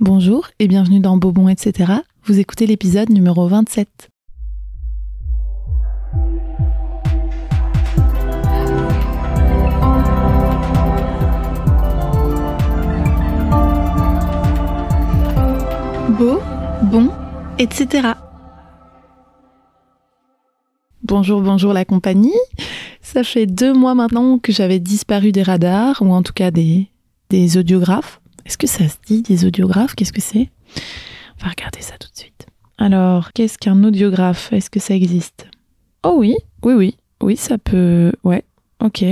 Bonjour et bienvenue dans Bobon, etc. Vous écoutez l'épisode numéro 27. Beau, bon, etc. Bonjour, bonjour la compagnie. Ça fait deux mois maintenant que j'avais disparu des radars, ou en tout cas des, des audiographes. Est-ce que ça se dit des audiographes? Qu'est-ce que c'est? On va regarder ça tout de suite. Alors, qu'est-ce qu'un audiographe? Est-ce que ça existe? Oh oui, oui, oui. Oui, ça peut. Ouais, ok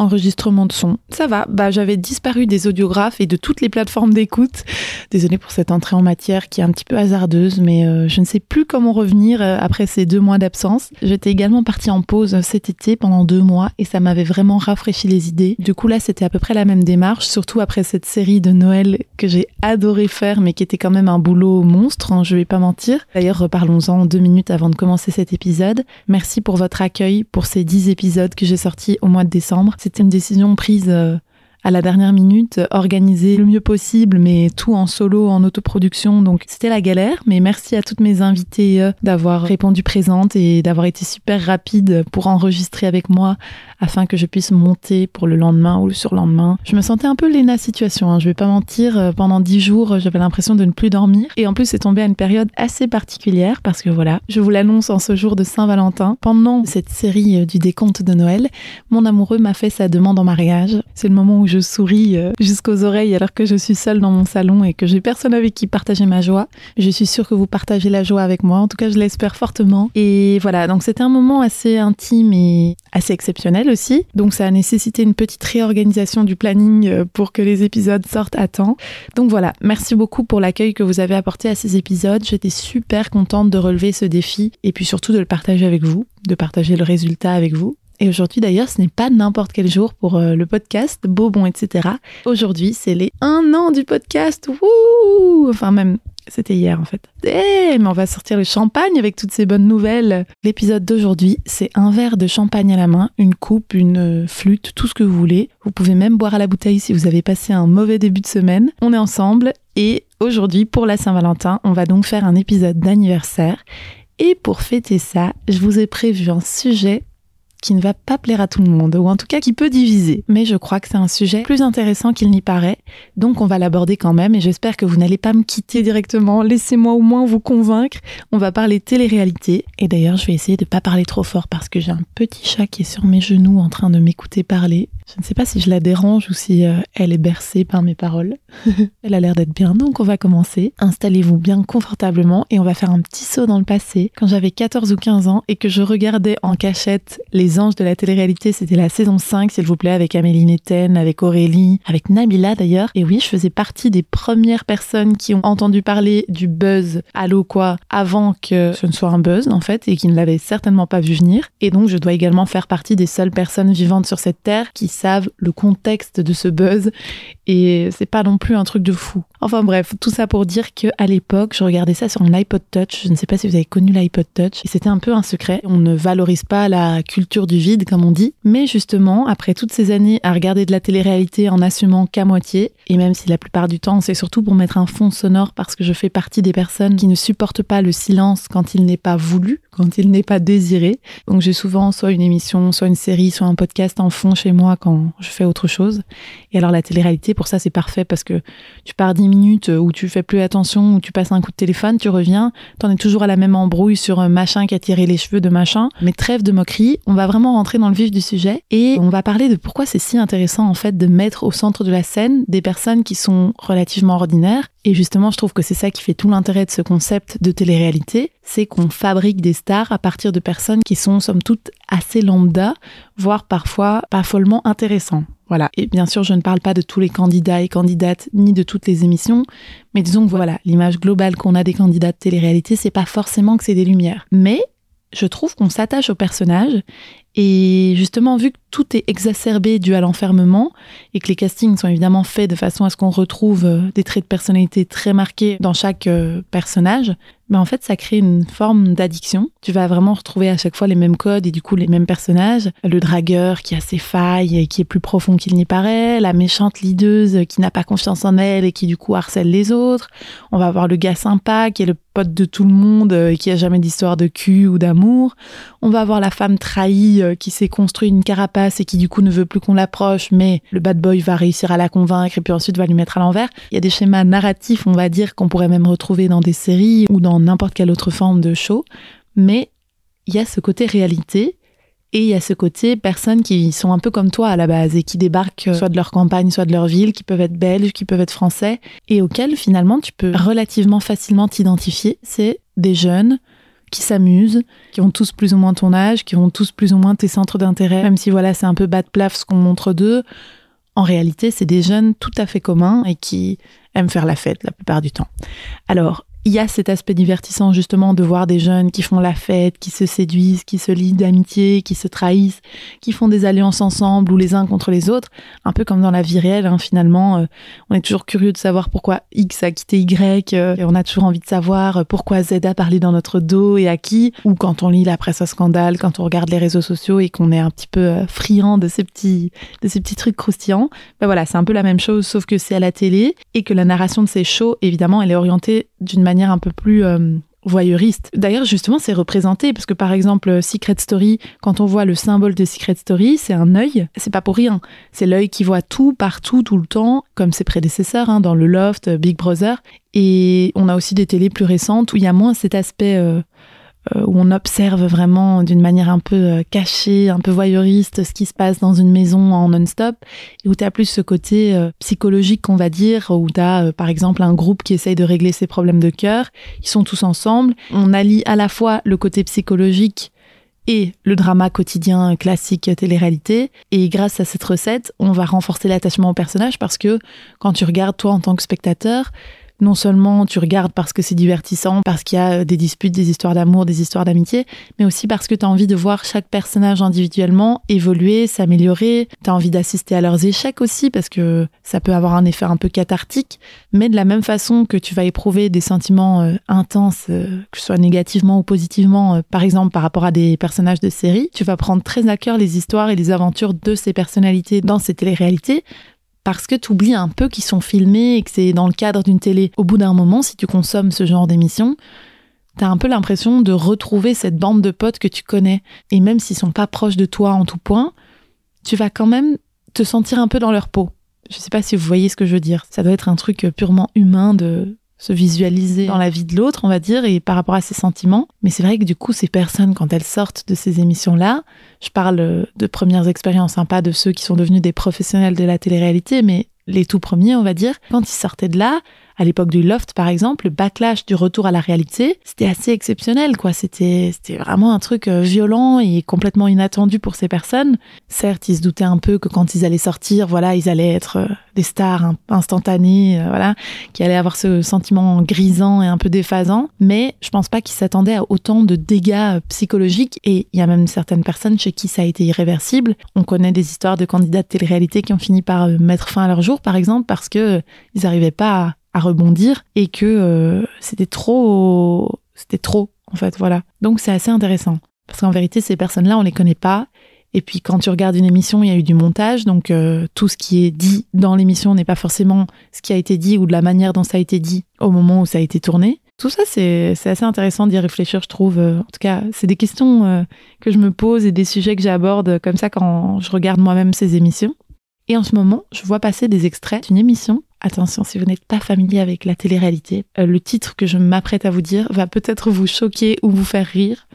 enregistrement de son. Ça va, bah, j'avais disparu des audiographes et de toutes les plateformes d'écoute. Désolée pour cette entrée en matière qui est un petit peu hasardeuse, mais euh, je ne sais plus comment revenir euh, après ces deux mois d'absence. J'étais également partie en pause cet été pendant deux mois et ça m'avait vraiment rafraîchi les idées. Du coup là, c'était à peu près la même démarche, surtout après cette série de Noël que j'ai adoré faire, mais qui était quand même un boulot monstre, hein, je vais pas mentir. D'ailleurs, reparlons-en deux minutes avant de commencer cet épisode. Merci pour votre accueil pour ces dix épisodes que j'ai sortis au mois de décembre. C'était une décision prise euh, à la dernière minute, organiser le mieux possible, mais tout en solo, en autoproduction. Donc c'était la galère, mais merci à toutes mes invitées euh, d'avoir répondu présente et d'avoir été super rapide pour enregistrer avec moi afin que je puisse monter pour le lendemain ou le surlendemain. Je me sentais un peu Léna situation, hein, je vais pas mentir. Euh, pendant dix jours, j'avais l'impression de ne plus dormir. Et en plus, c'est tombé à une période assez particulière parce que voilà, je vous l'annonce en ce jour de Saint-Valentin. Pendant cette série euh, du décompte de Noël, mon amoureux m'a fait sa demande en mariage. C'est le moment où je souris euh, jusqu'aux oreilles alors que je suis seule dans mon salon et que j'ai personne avec qui partager ma joie. Je suis sûre que vous partagez la joie avec moi. En tout cas, je l'espère fortement. Et voilà, donc c'était un moment assez intime et assez exceptionnel aussi. Donc ça a nécessité une petite réorganisation du planning euh, pour que les épisodes sortent à temps. Donc voilà, merci beaucoup pour l'accueil que vous avez apporté à ces épisodes. J'étais super contente de relever ce défi et puis surtout de le partager avec vous, de partager le résultat avec vous. Et aujourd'hui d'ailleurs, ce n'est pas n'importe quel jour pour euh, le podcast, beau, bon, etc. Aujourd'hui, c'est les un an du podcast. Wouh enfin même c'était hier en fait. Eh, mais on va sortir le champagne avec toutes ces bonnes nouvelles. L'épisode d'aujourd'hui, c'est un verre de champagne à la main, une coupe, une flûte, tout ce que vous voulez. Vous pouvez même boire à la bouteille si vous avez passé un mauvais début de semaine. On est ensemble et aujourd'hui, pour la Saint-Valentin, on va donc faire un épisode d'anniversaire. Et pour fêter ça, je vous ai prévu un sujet qui ne va pas plaire à tout le monde, ou en tout cas qui peut diviser. Mais je crois que c'est un sujet plus intéressant qu'il n'y paraît, donc on va l'aborder quand même, et j'espère que vous n'allez pas me quitter directement. Laissez-moi au moins vous convaincre. On va parler télé-réalité, et d'ailleurs je vais essayer de pas parler trop fort parce que j'ai un petit chat qui est sur mes genoux en train de m'écouter parler. Je ne sais pas si je la dérange ou si euh, elle est bercée par mes paroles. elle a l'air d'être bien, donc on va commencer. Installez-vous bien confortablement et on va faire un petit saut dans le passé. Quand j'avais 14 ou 15 ans et que je regardais en cachette Les Anges de la télé-réalité, c'était la saison 5, s'il vous plaît, avec Amélie Netten, avec Aurélie, avec Nabila d'ailleurs. Et oui, je faisais partie des premières personnes qui ont entendu parler du buzz Allo quoi avant que ce ne soit un buzz en fait et qui ne l'avaient certainement pas vu venir. Et donc je dois également faire partie des seules personnes vivantes sur cette terre qui savent le contexte de ce buzz et c'est pas non plus un truc de fou. Enfin bref, tout ça pour dire que à l'époque, je regardais ça sur mon iPod Touch. Je ne sais pas si vous avez connu l'iPod Touch et c'était un peu un secret. On ne valorise pas la culture du vide comme on dit, mais justement, après toutes ces années à regarder de la télé-réalité en assumant qu'à moitié et même si la plupart du temps, c'est surtout pour mettre un fond sonore parce que je fais partie des personnes qui ne supportent pas le silence quand il n'est pas voulu, quand il n'est pas désiré. Donc j'ai souvent soit une émission, soit une série, soit un podcast en fond chez moi quand je fais autre chose. Et alors la télé-réalité, pour ça, c'est parfait parce que tu pars 10 minutes où tu fais plus attention, où tu passes un coup de téléphone, tu reviens, t'en es toujours à la même embrouille sur machin qui a tiré les cheveux de machin. Mais trêve de moquerie, on va vraiment rentrer dans le vif du sujet et on va parler de pourquoi c'est si intéressant en fait de mettre au centre de la scène des personnes qui sont relativement ordinaires. Et justement, je trouve que c'est ça qui fait tout l'intérêt de ce concept de télé-réalité, c'est qu'on fabrique des stars à partir de personnes qui sont somme toute assez lambda, voire parfois pas follement intéressants. Voilà. Et bien sûr, je ne parle pas de tous les candidats et candidates, ni de toutes les émissions, mais disons que voilà, l'image globale qu'on a des candidats de télé-réalité, c'est pas forcément que c'est des lumières. Mais je trouve qu'on s'attache aux personnages Et justement, vu que tout est exacerbé dû à l'enfermement et que les castings sont évidemment faits de façon à ce qu'on retrouve euh, des traits de personnalité très marqués dans chaque euh, personnage, mais en fait, ça crée une forme d'addiction. Tu vas vraiment retrouver à chaque fois les mêmes codes et du coup les mêmes personnages. Le dragueur qui a ses failles et qui est plus profond qu'il n'y paraît, la méchante leaduse qui n'a pas confiance en elle et qui du coup harcèle les autres. On va avoir le gars sympa qui est le pote de tout le monde et qui a jamais d'histoire de cul ou d'amour. On va avoir la femme trahie euh, qui s'est construit une carapace et qui du coup ne veut plus qu'on l'approche, mais le bad boy va réussir à la convaincre et puis ensuite va lui mettre à l'envers. Il y a des schémas narratifs, on va dire, qu'on pourrait même retrouver dans des séries ou dans n'importe quelle autre forme de show, mais il y a ce côté réalité et il y a ce côté personnes qui sont un peu comme toi à la base et qui débarquent euh, soit de leur campagne, soit de leur ville, qui peuvent être belges, qui peuvent être français, et auxquels finalement tu peux relativement facilement t'identifier. C'est des jeunes qui s'amusent, qui ont tous plus ou moins ton âge, qui ont tous plus ou moins tes centres d'intérêt, même si voilà c'est un peu bas de plaf ce qu'on montre d'eux. En réalité, c'est des jeunes tout à fait communs et qui aiment faire la fête la plupart du temps. Alors, il y a cet aspect divertissant justement de voir des jeunes qui font la fête, qui se séduisent, qui se lient d'amitié, qui se trahissent, qui font des alliances ensemble ou les uns contre les autres, un peu comme dans la vie réelle hein, finalement. Euh, on est toujours curieux de savoir pourquoi X a quitté Y, euh, et on a toujours envie de savoir euh, pourquoi Z a parlé dans notre dos et à qui, ou quand on lit la presse à scandale, quand on regarde les réseaux sociaux et qu'on est un petit peu friand de ces petits, de ces petits trucs croustillants. Ben voilà, c'est un peu la même chose sauf que c'est à la télé et que la narration de ces shows, évidemment, elle est orientée d'une manière un peu plus euh, voyeuriste. D'ailleurs, justement, c'est représenté parce que par exemple, Secret Story, quand on voit le symbole de Secret Story, c'est un œil. C'est pas pour rien. C'est l'œil qui voit tout, partout, tout le temps, comme ses prédécesseurs hein, dans le Loft, Big Brother. Et on a aussi des télés plus récentes où il y a moins cet aspect euh, euh, où on observe vraiment d'une manière un peu euh, cachée, un peu voyeuriste ce qui se passe dans une maison en non-stop, et où tu as plus ce côté euh, psychologique, on va dire, où tu as par exemple un groupe qui essaye de régler ses problèmes de cœur, ils sont tous ensemble, on allie à la fois le côté psychologique et le drama quotidien classique télé-réalité. Et grâce à cette recette, on va renforcer l'attachement au personnage parce que quand tu regardes toi en tant que spectateur, non seulement tu regardes parce que c'est divertissant, parce qu'il y a des disputes, des histoires d'amour, des histoires d'amitié, mais aussi parce que tu as envie de voir chaque personnage individuellement évoluer, s'améliorer. Tu as envie d'assister à leurs échecs aussi, parce que ça peut avoir un effet un peu cathartique. Mais de la même façon que tu vas éprouver des sentiments euh, intenses, euh, que ce soit négativement ou positivement, euh, par exemple par rapport à des personnages de série, tu vas prendre très à cœur les histoires et les aventures de ces personnalités dans ces téléréalités parce que tu oublies un peu qu'ils sont filmés et que c'est dans le cadre d'une télé. Au bout d'un moment, si tu consommes ce genre d'émission, t'as un peu l'impression de retrouver cette bande de potes que tu connais. Et même s'ils sont pas proches de toi en tout point, tu vas quand même te sentir un peu dans leur peau. Je sais pas si vous voyez ce que je veux dire. Ça doit être un truc purement humain de se visualiser dans la vie de l'autre, on va dire, et par rapport à ses sentiments. Mais c'est vrai que du coup, ces personnes, quand elles sortent de ces émissions-là, je parle de premières expériences, hein, pas de ceux qui sont devenus des professionnels de la télé-réalité, mais les tout premiers, on va dire, quand ils sortaient de là, à l'époque du loft par exemple, le backlash du retour à la réalité, c'était assez exceptionnel quoi. C'était vraiment un truc euh, violent et complètement inattendu pour ces personnes. Certes, ils se doutaient un peu que quand ils allaient sortir, voilà, ils allaient être euh, des stars instantanées, euh, voilà, qui allaient avoir ce sentiment grisant et un peu déphasant, mais je pense pas qu'ils s'attendaient à autant de dégâts psychologiques et il y a même certaines personnes chez qui ça a été irréversible. On connaît des histoires de candidats de télé-réalité qui ont fini par mettre fin à leur jour par exemple parce que ils n'arrivaient pas à à rebondir et que euh, c'était trop, c'était trop en fait, voilà. Donc c'est assez intéressant parce qu'en vérité ces personnes-là on les connaît pas et puis quand tu regardes une émission il y a eu du montage donc euh, tout ce qui est dit dans l'émission n'est pas forcément ce qui a été dit ou de la manière dont ça a été dit au moment où ça a été tourné. Tout ça, c'est assez intéressant d'y réfléchir, je trouve. En tout cas, c'est des questions euh, que je me pose et des sujets que j'aborde comme ça quand je regarde moi-même ces émissions. Et en ce moment, je vois passer des extraits d'une émission Attention, si vous n'êtes pas familier avec la télé-réalité, euh, le titre que je m'apprête à vous dire va peut-être vous choquer ou vous faire rire,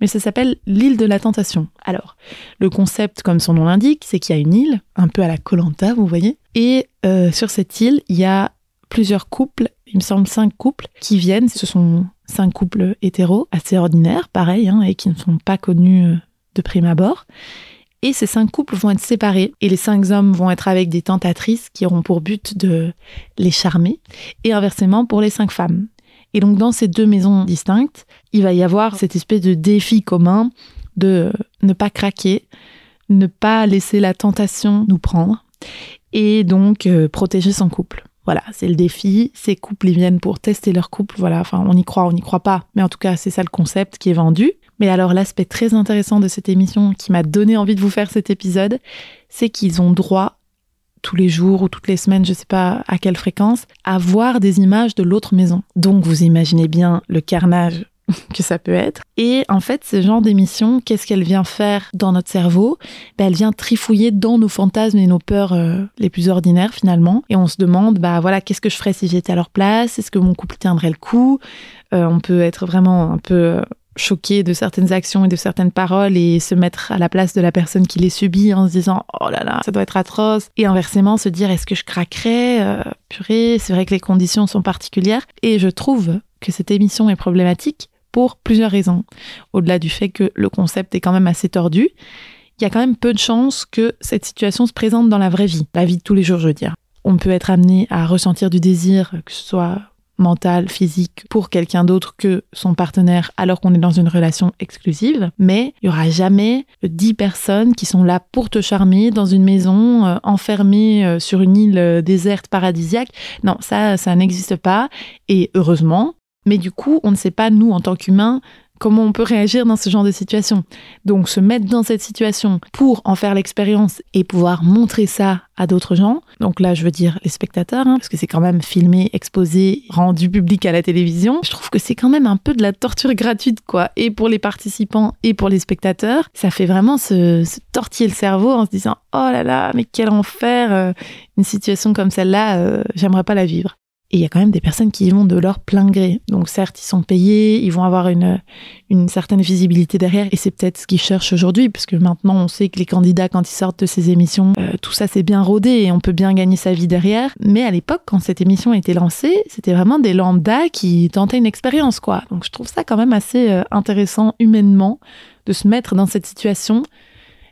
mais ça s'appelle l'île de la tentation. Alors, le concept, comme son nom l'indique, c'est qu'il y a une île, un peu à la Colanta, vous voyez, et euh, sur cette île, il y a plusieurs couples, il me semble cinq couples, qui viennent. Ce sont cinq couples hétéros, assez ordinaires, pareil, hein, et qui ne sont pas connus euh, de prime abord. Et ces cinq couples vont être séparés et les cinq hommes vont être avec des tentatrices qui auront pour but de les charmer et inversement pour les cinq femmes. Et donc dans ces deux maisons distinctes, il va y avoir cette espèce de défi commun de ne pas craquer, ne pas laisser la tentation nous prendre et donc euh, protéger son couple. Voilà, c'est le défi. Ces couples, ils viennent pour tester leur couple. Voilà, enfin, on y croit, on n'y croit pas. Mais en tout cas, c'est ça le concept qui est vendu. Mais alors, l'aspect très intéressant de cette émission qui m'a donné envie de vous faire cet épisode, c'est qu'ils ont droit tous les jours ou toutes les semaines, je sais pas à quelle fréquence, à voir des images de l'autre maison. Donc, vous imaginez bien le carnage que ça peut être. Et en fait, ce genre d'émission, qu'est-ce qu'elle vient faire dans notre cerveau? Ben, Elle vient trifouiller dans nos fantasmes et nos peurs euh, les plus ordinaires finalement. Et on se demande, bah voilà, qu'est-ce que je ferais si j'étais à leur place? Est-ce que mon couple tiendrait le coup? Euh, On peut être vraiment un peu euh, choqué de certaines actions et de certaines paroles et se mettre à la place de la personne qui les subit en se disant oh là là ça doit être atroce et inversement se dire est-ce que je craquerais purée c'est vrai que les conditions sont particulières et je trouve que cette émission est problématique pour plusieurs raisons. Au-delà du fait que le concept est quand même assez tordu, il y a quand même peu de chances que cette situation se présente dans la vraie vie, la vie de tous les jours, je veux dire. On peut être amené à ressentir du désir, que ce soit mental, physique, pour quelqu'un d'autre que son partenaire alors qu'on est dans une relation exclusive, mais il y aura jamais dix personnes qui sont là pour te charmer dans une maison euh, enfermée euh, sur une île euh, déserte paradisiaque. Non, ça, ça n'existe pas. Et heureusement, mais du coup, on ne sait pas, nous, en tant qu'humains, comment on peut réagir dans ce genre de situation. Donc se mettre dans cette situation pour en faire l'expérience et pouvoir montrer ça à d'autres gens, donc là je veux dire les spectateurs, hein, parce que c'est quand même filmé, exposé, rendu public à la télévision, je trouve que c'est quand même un peu de la torture gratuite, quoi. Et pour les participants et pour les spectateurs, ça fait vraiment se, tortiller le cerveau en se disant « Oh là là, mais quel enfer euh, Une situation comme celle-là, euh, j'aimerais pas la vivre. » Et il y a quand même des personnes qui y vont de leur plein gré. Donc certes, ils sont payés, ils vont avoir une, une certaine visibilité derrière, et c'est peut-être ce qu'ils cherchent aujourd'hui, puisque maintenant on sait que les candidats, quand ils sortent de ces émissions, euh, tout ça c'est bien rodé et on peut bien gagner sa vie derrière. Mais à l'époque, quand cette émission a été lancée, c'était vraiment des lambdas qui tentaient une expérience, quoi. Donc je trouve ça quand même assez euh, intéressant humainement de se mettre dans cette situation.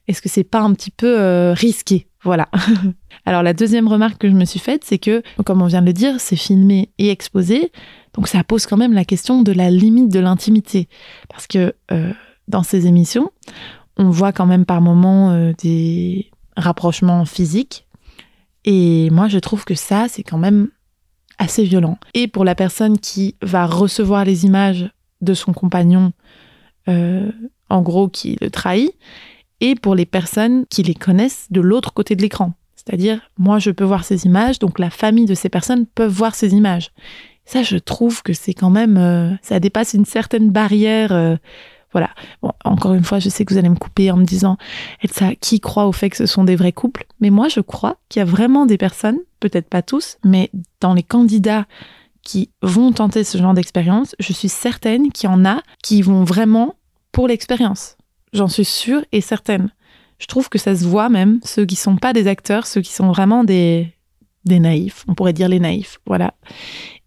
Est-ce que c'est pas un petit peu euh, risqué? Voilà. Alors la deuxième remarque que je me suis faite, c'est que, comme on vient de le dire, c'est filmé et exposé, donc ça pose quand même la question de la limite de l'intimité. Parce que euh, dans ces émissions, on voit quand même par moments euh, des rapprochements physiques, et moi je trouve que ça, c'est quand même assez violent. Et pour la personne qui va recevoir les images de son compagnon, euh, en gros, qui le trahit, et pour les personnes qui les connaissent de l'autre côté de l'écran. C'est-à-dire, moi, je peux voir ces images, donc la famille de ces personnes peuvent voir ces images. Ça, je trouve que c'est quand même, euh, ça dépasse une certaine barrière. Euh, voilà. Bon, encore une fois, je sais que vous allez me couper en me disant, ça, qui croit au fait que ce sont des vrais couples? Mais moi, je crois qu'il y a vraiment des personnes, peut-être pas tous, mais dans les candidats qui vont tenter ce genre d'expérience, je suis certaine qu'il y en a qui vont vraiment pour l'expérience. J'en suis sûre et certaine. Je trouve que ça se voit même, ceux qui sont pas des acteurs, ceux qui sont vraiment des, des naïfs, on pourrait dire les naïfs, voilà.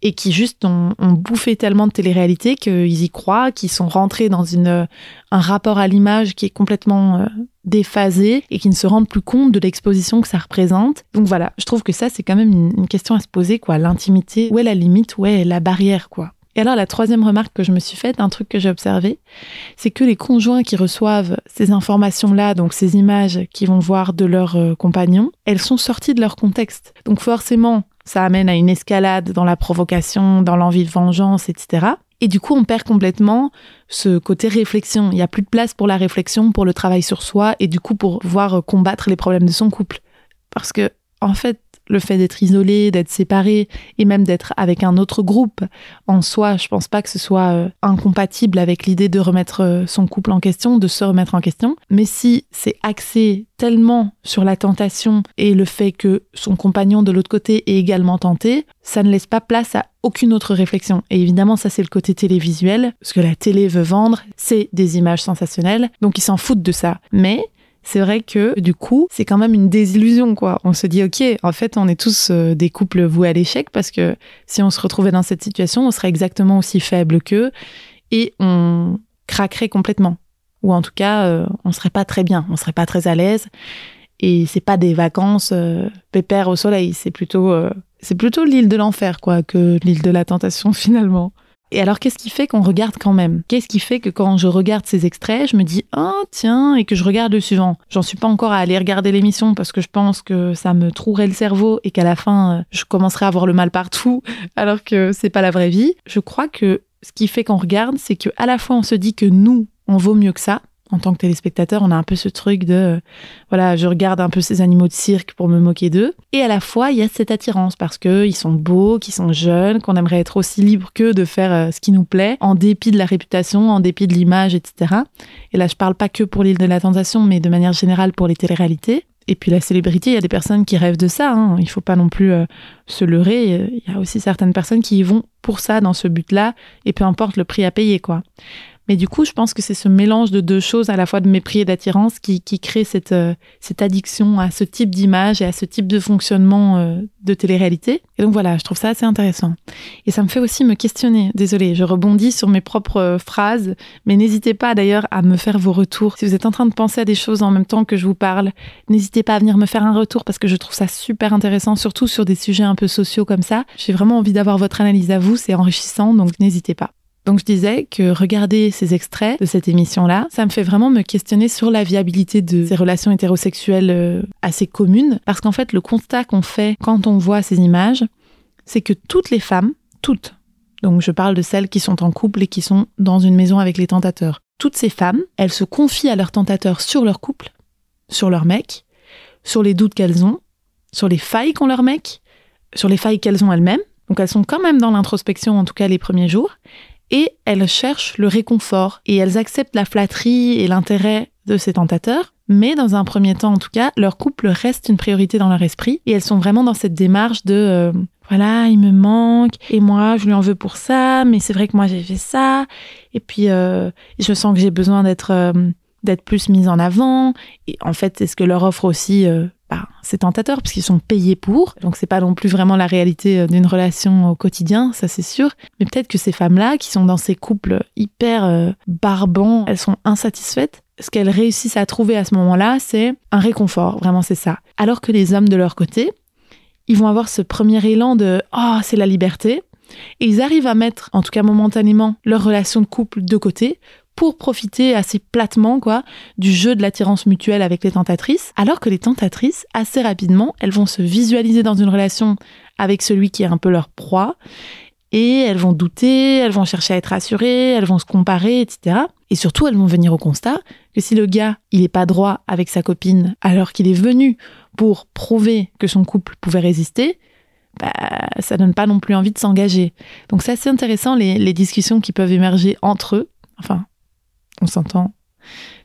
Et qui juste ont, bouffé tellement de télé-réalité qu'ils y croient, qu'ils sont rentrés dans une, un rapport à l'image qui est complètement euh, déphasé et qui ne se rendent plus compte de l'exposition que ça représente. Donc voilà, je trouve que ça, c'est quand même une, une question à se poser, quoi. L'intimité, où est la limite, où est la barrière, quoi? Et alors la troisième remarque que je me suis faite, un truc que j'ai observé, c'est que les conjoints qui reçoivent ces informations-là, donc ces images qu'ils vont voir de leurs euh, compagnons, elles sont sorties de leur contexte. Donc forcément, ça amène à une escalade dans la provocation, dans l'envie de vengeance, etc. Et du coup, on perd complètement ce côté réflexion. Il n'y a plus de place pour la réflexion, pour le travail sur soi, et du coup pour pouvoir combattre les problèmes de son couple. Parce que, en fait, le fait d'être isolé, d'être séparé et même d'être avec un autre groupe en soi, je pense pas que ce soit euh, incompatible avec l'idée de remettre euh, son couple en question, de se remettre en question. Mais si c'est axé tellement sur la tentation et le fait que son compagnon de l'autre côté est également tenté, ça ne laisse pas place à aucune autre réflexion. Et évidemment, ça c'est le côté télévisuel. Ce que la télé veut vendre, c'est des images sensationnelles. Donc ils s'en foutent de ça. Mais c'est vrai que du coup, c'est quand même une désillusion, quoi. On se dit, ok, en fait, on est tous euh, des couples voués à l'échec parce que si on se retrouvait dans cette situation, on serait exactement aussi faible qu'eux et on craquerait complètement. Ou en tout cas, euh, on serait pas très bien, on serait pas très à l'aise. Et c'est pas des vacances euh, pépères au soleil, c'est plutôt, c'est plutôt l'île de l'enfer, quoi, que l'île de la tentation finalement. Et alors, qu'est-ce qui fait qu'on regarde quand même? Qu'est-ce qui fait que quand je regarde ces extraits, je me dis ah tiens et que je regarde le suivant? J'en suis pas encore à aller regarder l'émission parce que je pense que ça me trouerait le cerveau et qu'à la fin euh, je commencerai à avoir le mal partout alors que c'est pas la vraie vie. Je crois que ce qui fait qu'on regarde, c'est que à la fois on se dit que nous on vaut mieux que ça en tant que téléspectateur, on a un peu ce truc de, euh, voilà, je regarde un peu ces animaux de cirque pour me moquer d'eux. Et à la fois, il y a cette attirance parce qu'ils sont beaux, qu'ils sont jeunes, qu'on aimerait être aussi libre qu'eux de faire euh, ce qui nous plaît, en dépit de la réputation, en dépit de l'image, etc. Et là, je parle pas que pour l'île de la tentation, mais de manière générale pour les téléréalités. Et puis la célébrité, il y a des personnes qui rêvent de ça. Hein. Il faut pas non plus euh, se leurrer. Il y a aussi certaines personnes qui y vont pour ça, dans ce but-là, et peu importe le prix à payer, quoi. Mais du coup, je pense que c'est ce mélange de deux choses, à la fois de mépris et d'attirance, qui, crée cette, euh, cette addiction à ce type d'image et à ce type de fonctionnement euh, de télé-réalité. Et donc voilà, je trouve ça assez intéressant. Et ça me fait aussi me questionner. Désolée, je rebondis sur mes propres euh, phrases, mais n'hésitez pas d'ailleurs à me faire vos retours. Si vous êtes en train de penser à des choses en même temps que je vous parle, n'hésitez pas à venir me faire un retour parce que je trouve ça super intéressant, surtout sur des sujets un peu sociaux comme ça. J'ai vraiment envie d'avoir votre analyse à vous, c'est enrichissant, donc n'hésitez pas. Donc je disais que regarder ces extraits de cette émission-là, ça me fait vraiment me questionner sur la viabilité de ces relations hétérosexuelles euh, assez communes, parce qu'en fait le constat qu'on fait quand on voit ces images, c'est que toutes les femmes, toutes, donc je parle de celles qui sont en couple et qui sont dans une maison avec les tentateurs, toutes ces femmes, elles se confient à leurs tentateurs sur leur couple, sur leur mec, sur les doutes qu'elles ont, sur les failles qu'ont leur mec, sur les failles qu'elles ont elles-mêmes. Donc elles sont quand même dans l'introspection, en tout cas les premiers jours et elles cherchent le réconfort. Et elles acceptent la flatterie et l'intérêt de ces tentateurs. Mais dans un premier temps, en tout cas, leur couple reste une priorité dans leur esprit. Et elles sont vraiment dans cette démarche de euh, voilà, il me manque. Et moi je lui en veux pour ça, mais c'est vrai que moi j'ai fait ça et puis euh, je sens que j'ai besoin d'être euh, d'être plus mise en avant. Et en fait, c'est ce que leur offre aussi bah, c'est tentateur puisqu'ils sont payés pour. Donc c'est pas non plus vraiment la réalité euh, d'une relation au quotidien, ça c'est sûr. Mais peut-être que ces femmes-là, qui sont dans ces couples hyper euh, barbants, elles sont insatisfaites. Ce qu'elles réussissent à trouver à ce moment-là, c'est un réconfort. Vraiment, c'est ça. Alors que les hommes de leur côté, ils vont avoir ce premier élan de oh c'est la liberté. Et ils arrivent à mettre, en tout cas momentanément, leur relation de couple de côté pour profiter assez platement quoi du jeu de l'attirance mutuelle avec les tentatrices, alors que les tentatrices, assez rapidement, elles vont se visualiser dans une relation avec celui qui est un peu leur proie, et elles vont douter, elles vont chercher à être rassurées, elles vont se comparer, etc. Et surtout, elles vont venir au constat que si le gars, il est pas droit avec sa copine, alors qu'il est venu pour prouver que son couple pouvait résister, bah, ça donne pas non plus envie de s'engager. Donc c'est assez intéressant les, les discussions qui peuvent émerger entre eux, enfin on s'entend.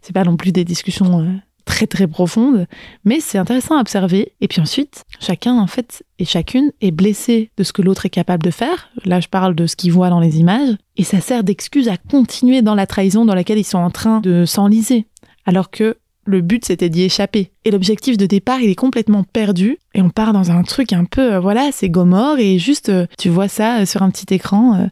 C'est pas non plus des discussions euh, très très profondes, mais c'est intéressant à observer. Et puis ensuite, chacun en fait et chacune est blessé de ce que l'autre est capable de faire. Là, je parle de ce qu'il voit dans les images, et ça sert d'excuse à continuer dans la trahison dans laquelle ils sont en train de s'enliser, alors que le but c'était d'y échapper. Et l'objectif de départ, il est complètement perdu. Et on part dans un truc un peu, euh, voilà, c'est Gomorre. Et juste, euh, tu vois ça sur un petit écran.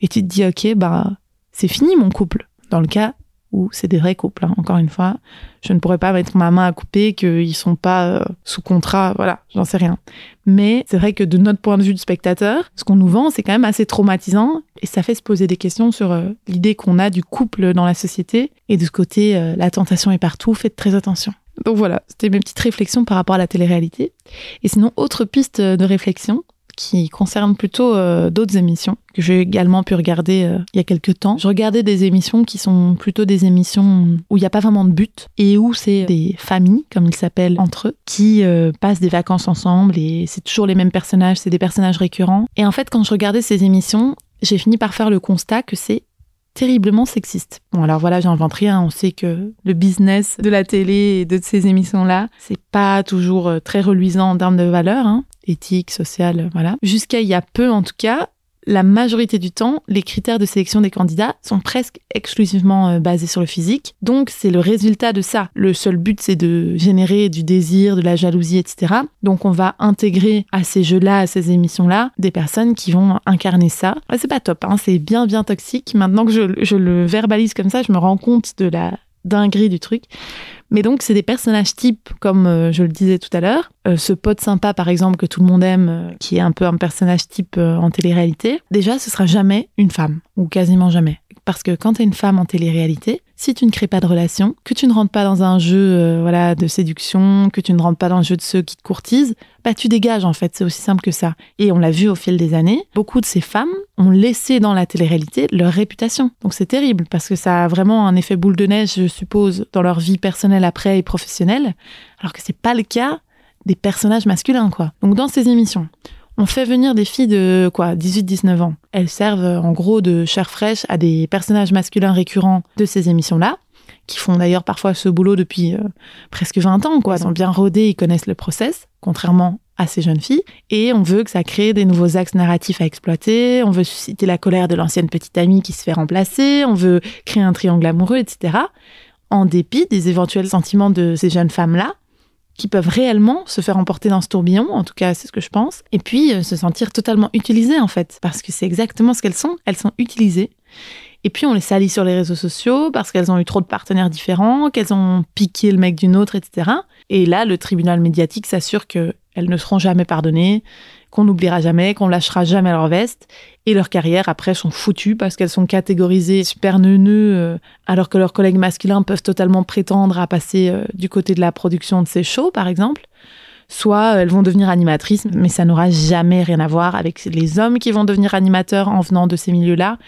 et tu te dis, ok, bah, c'est fini mon couple dans le cas où c'est des vrais couples. Hein. Encore une fois, je ne pourrais pas mettre ma main à couper qu'ils sont pas euh, sous contrat, voilà, j'en sais rien. Mais c'est vrai que de notre point de vue de spectateur, ce qu'on nous vend, c'est quand même assez traumatisant et ça fait se poser des questions sur euh, l'idée qu'on a du couple dans la société et de ce côté, euh, la tentation est partout, faites très attention. Donc voilà, c'était mes petites réflexions par rapport à la télé-réalité. Et sinon, autre piste de réflexion, qui concerne plutôt euh, d'autres émissions que j'ai également pu regarder euh, il y a quelques temps. Je regardais des émissions qui sont plutôt des émissions où il n'y a pas vraiment de but et où c'est des familles, comme ils s'appellent entre eux, qui euh, passent des vacances ensemble et c'est toujours les mêmes personnages, c'est des personnages récurrents. Et en fait, quand je regardais ces émissions, j'ai fini par faire le constat que c'est terriblement sexiste. Bon alors voilà, j'invente rien, on sait que le business de la télé et de ces émissions-là, c'est pas toujours très reluisant en termes de valeur. Hein éthique, sociale, voilà. Jusqu'à il y a peu en tout cas, la majorité du temps, les critères de sélection des candidats sont presque exclusivement euh, basés sur le physique. Donc, c'est le résultat de ça. Le seul but, c'est de générer du désir, de la jalousie, etc. Donc, on va intégrer à ces jeux-là, à ces émissions-là, des personnes qui vont incarner ça. c'est pas top, hein, c'est bien, bien toxique. Maintenant que je, je le verbalise comme ça, je me rends compte de la dinguerie du truc. Mais donc, c'est des personnages types, comme euh, je le disais tout à l'heure. Euh, ce pote sympa, par exemple, que tout le monde aime, euh, qui est un peu un personnage type en télé-réalité. Déjà, ce sera jamais une femme, ou quasiment jamais. Parce que quand tu es une femme en télé-réalité, si tu ne crées pas de relation, que tu ne rentres pas dans un jeu euh, voilà de séduction, que tu ne rentres pas dans le jeu de ceux qui te courtisent, bah tu dégages en fait, c'est aussi simple que ça. Et on l'a vu au fil des années, beaucoup de ces femmes ont laissé dans la télé-réalité leur réputation. Donc c'est terrible parce que ça a vraiment un effet boule de neige, je suppose, dans leur vie personnelle après et professionnelle, alors que c'est pas le cas des personnages masculins quoi. Donc dans ces émissions, on fait venir des filles de quoi 18-19 ans. Elles servent en gros de chair fraîche à des personnages masculins récurrents de ces émissions-là, qui font d'ailleurs parfois ce boulot depuis euh, presque 20 ans. Quoi. Ils sont bien rodés, ils connaissent le process, contrairement à ces jeunes filles. Et on veut que ça crée des nouveaux axes narratifs à exploiter, on veut susciter la colère de l'ancienne petite amie qui se fait remplacer, on veut créer un triangle amoureux, etc. En dépit des éventuels sentiments de ces jeunes femmes-là, qui peuvent réellement se faire emporter dans ce tourbillon, en tout cas c'est ce que je pense, et puis euh, se sentir totalement utilisées en fait, parce que c'est exactement ce qu'elles sont, elles sont utilisées. Et puis on les salit sur les réseaux sociaux parce qu'elles ont eu trop de partenaires différents, qu'elles ont piqué le mec d'une autre, etc. Et là, le tribunal médiatique s'assure qu'elles ne seront jamais pardonnées, qu'on n'oubliera jamais, qu'on lâchera jamais leur veste. Et leurs carrières, après, sont foutues parce qu'elles sont catégorisées super neuneux, euh, alors que leurs collègues masculins peuvent totalement prétendre à passer euh, du côté de la production de ces shows, par exemple. Soit elles vont devenir animatrices, mais ça n'aura jamais rien à voir avec les hommes qui vont devenir animateurs en venant de ces milieux-là.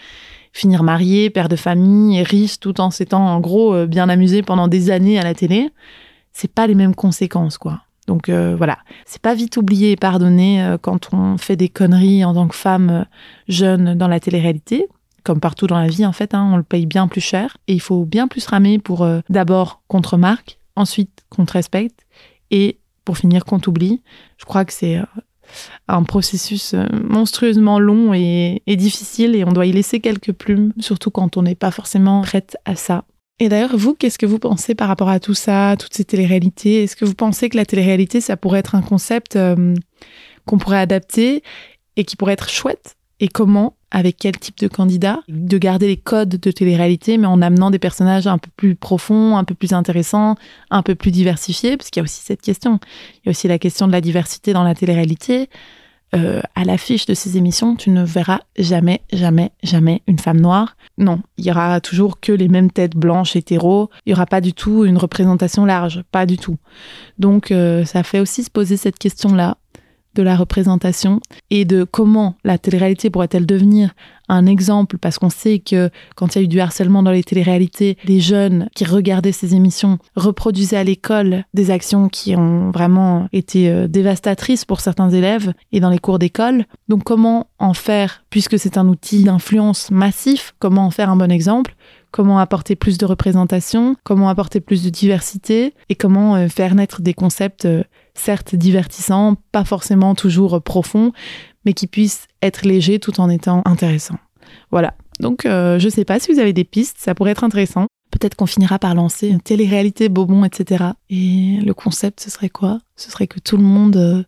Finir mariés, père de famille, riches, tout en s'étant en gros euh, bien amusés pendant des années à la télé. C'est pas les mêmes conséquences, quoi. Donc euh, voilà, c'est pas vite oublié et pardonné euh, quand on fait des conneries en tant que femme euh, jeune dans la télé-réalité. Comme partout dans la vie, en fait, hein, on le paye bien plus cher. Et il faut bien plus ramer pour d'abord qu'on te remarque, ensuite qu'on te respecte, et pour finir qu'on t'oublie. Je crois que c'est un processus monstrueusement long et, et, difficile et on doit y laisser quelques plumes, surtout quand on n'est pas forcément prête à ça. Et d'ailleurs, vous, qu'est-ce que vous pensez par rapport à tout ça, toutes ces téléréalités? Est-ce que vous pensez que la télé-réalité, ça pourrait être un concept euh, qu'on pourrait adapter et qui pourrait être chouette? Et comment Avec quel type de candidat? De garder les codes de télé-réalité, mais en amenant des personnages un peu plus profonds, un peu plus intéressants, un peu plus diversifiés, parce qu'il y a aussi cette question. Il y a aussi la question de la diversité dans la télé-réalité. Euh, à l'affiche de ces émissions, tu ne verras jamais, jamais, jamais une femme noire. Non, il y aura toujours que les mêmes têtes blanches hétéros. Il y aura pas du tout une représentation large, pas du tout. Donc euh, ça fait aussi se poser cette question-là de la représentation et de comment la télé-réalité pourrait-elle devenir un exemple parce qu'on sait que quand il y a eu du harcèlement dans les téléréalités, les jeunes qui regardaient ces émissions reproduisaient à l'école des actions qui ont vraiment été euh, dévastatrices pour certains élèves et dans les cours d'école. Donc comment en faire, puisque c'est un outil d'influence massif, comment en faire un bon exemple comment apporter plus de représentation, comment apporter plus de diversité et comment euh, faire naître des concepts euh, certes divertissants, pas forcément toujours profonds, mais qui puissent être légers tout en étant intéressants. Voilà. Donc, euh, je sais pas si vous avez des pistes, ça pourrait être intéressant. Peut-être qu'on finira par lancer une télé-réalité Bobon, etc. Et le concept, ce serait quoi? Ce serait que tout le monde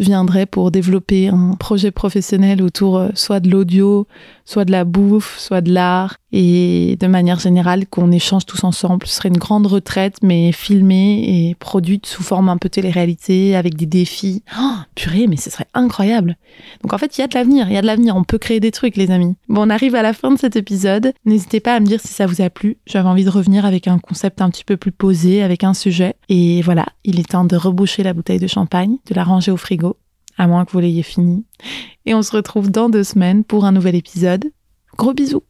viendrait pour développer un projet professionnel autour euh, soit de l'audio, soit de la bouffe, soit de l'art, et de manière générale qu'on échange tous ensemble. Ce serait une grande retraite, mais filmée et produite sous forme un peu télé-réalité, avec des défis. Oh, purée, mais ce serait incroyable. Donc en fait, il y a de l'avenir, il y a de l'avenir, on peut créer des trucs, les amis. Bon, on arrive à la fin de cet épisode. N'hésitez pas à me dire si ça vous a plu. J'avais envie de revenir avec un concept un petit peu plus posé, avec un sujet. Et voilà, il est temps de reboucher la bouteille de champagne, de la ranger au frigo, à moins que vous l'ayez fini. Et on se retrouve dans deux semaines pour un nouvel épisode. Gros bisous